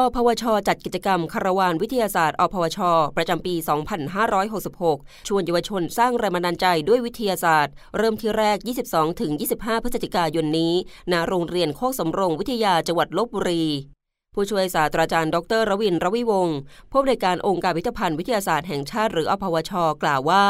อพวช จัดกิจกรรมคารวานวิทยาศาสตร์อพวช ประจำปี 2566 ชวนเยาวชนสร้างแรงบันดาลใจด้วยวิทยาศาสตร์ เริ่มที่แรก 22-25 พฤศจิกายนนี้ณโรงเรียนโคกสำรงวิทยาจังหวัดลบบุรี ผู้ช่วยศาสตราจารย์ ดรรวินรวิวงศ์ผู้อำนวยการองค์การพิพิธภัณฑ์วิทยาศาสตร์แห่งชาติหรืออพวช กล่าวว่า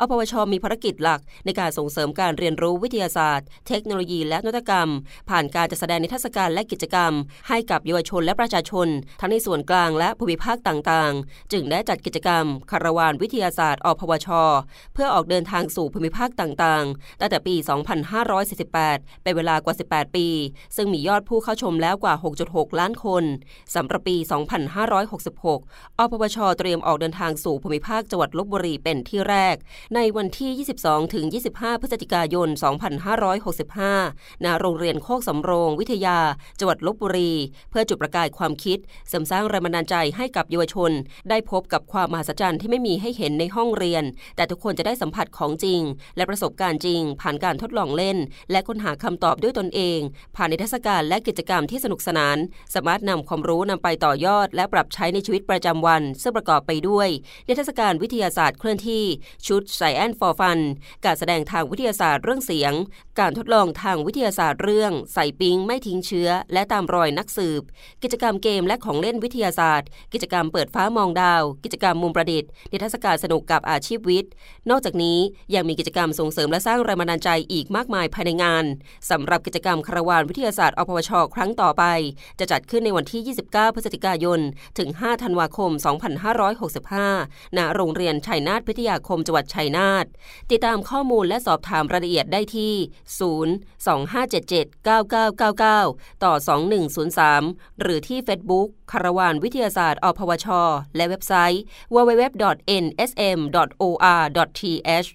อพวช มีภารกิจหลัก ในการส่งเสริมการเรียนรู้วิทยาศาสตร์ เทคโนโลยีและนวัตกรรม ผ่านการจัดแสดงนิทรรศการและกิจกรรม ให้กับเยาวชนและประชาชน ทั้งในส่วนกลางและภูมิภาคต่างๆ จึงได้จัดกิจกรรมคารวานวิทยาศาสตร์อพวช เพื่อออกเดินทางสู่ภูมิภาคต่างๆ ตั้งแต่ปี 2548 เป็นเวลากว่า 18 ปี ซึ่งมียอดผู้เข้าชมแล้วกว่า 6.6 ล้านคนสำหรับปี 2566อพวชเตรียมออกเดินทางสู่ภูมิภาคจังหวัดลบบุรีเป็นที่แรก ในวันที่ 22-25 พฤศจิกายน 2565 ณ โรงเรียนโคกสำโรงวิทยา จังหวัดลบบุรี เพื่อจุดประกายความคิดเสริมสร้างแรงบันดาลใจให้กับเยาวชน ได้พบกับความมหัศจรรย์ที่ไม่มีให้เห็นในห้องเรียน แต่ทุกคนจะได้สัมผัสของจริง และประสบการณ์จริง ผ่านการทดลองเล่น และค้นหาคำตอบด้วยตนเอง ผ่านนิทรรศการและกิจกรรมที่สนุกสนาน สามารถนำความรู้นำไปต่อยอด และปรับใช้ในชีวิตประจำวัน ซึ่งประกอบไปด้วย นิทรรศการวิทยาศาสตร์เคลื่อนที่ ชุดไซแอนฟอร์ฟันการแสดงทางวิทยาศาสตร์เรื่องเสียง การทดลองทางวิทยาศาสตร์เรื่อง ใส่ปิงไม่ทิ้งเชื้อ และตามรอยนักสืบ กิจกรรมเกมและของเล่นวิทยาศาสตร์ กิจกรรมเปิดฟ้ามองดาว กิจกรรมมุมประดิษฐ์ นิทรรศการสนุกกับอาชีพวิทย์ นอกจากนี้ยังมีกิจกรรมส่งเสริมและสร้างแรงบันดาลใจอีกมากมายภายในงานสำหรับกิจกรรมคารวานวิทยาศาสตร์อพวช ครั้งต่อไป จะจัดขึ้นในวันที่ 29 พฤศจิกายน ถึง 5 ธันวาคม 2565 ณ โรงเรียนชัยนาทพิทยาคมจังหวัดชัยนาท ติดตามข้อมูลและสอบถามรายละเอียดได้ที่ 025779999 ต่อ 2103 หรือที่ Facebook คารวานวิทยาศาสตร์อพวช และเว็บไซต์ www.nsm.or.th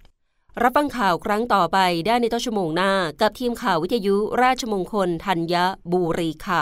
รับฟังข่าวครั้งต่อไปได้ในต้นชั่วโมงหน้า กับทีมข่าววิทยุราชมงคลธัญบุรีค่ะ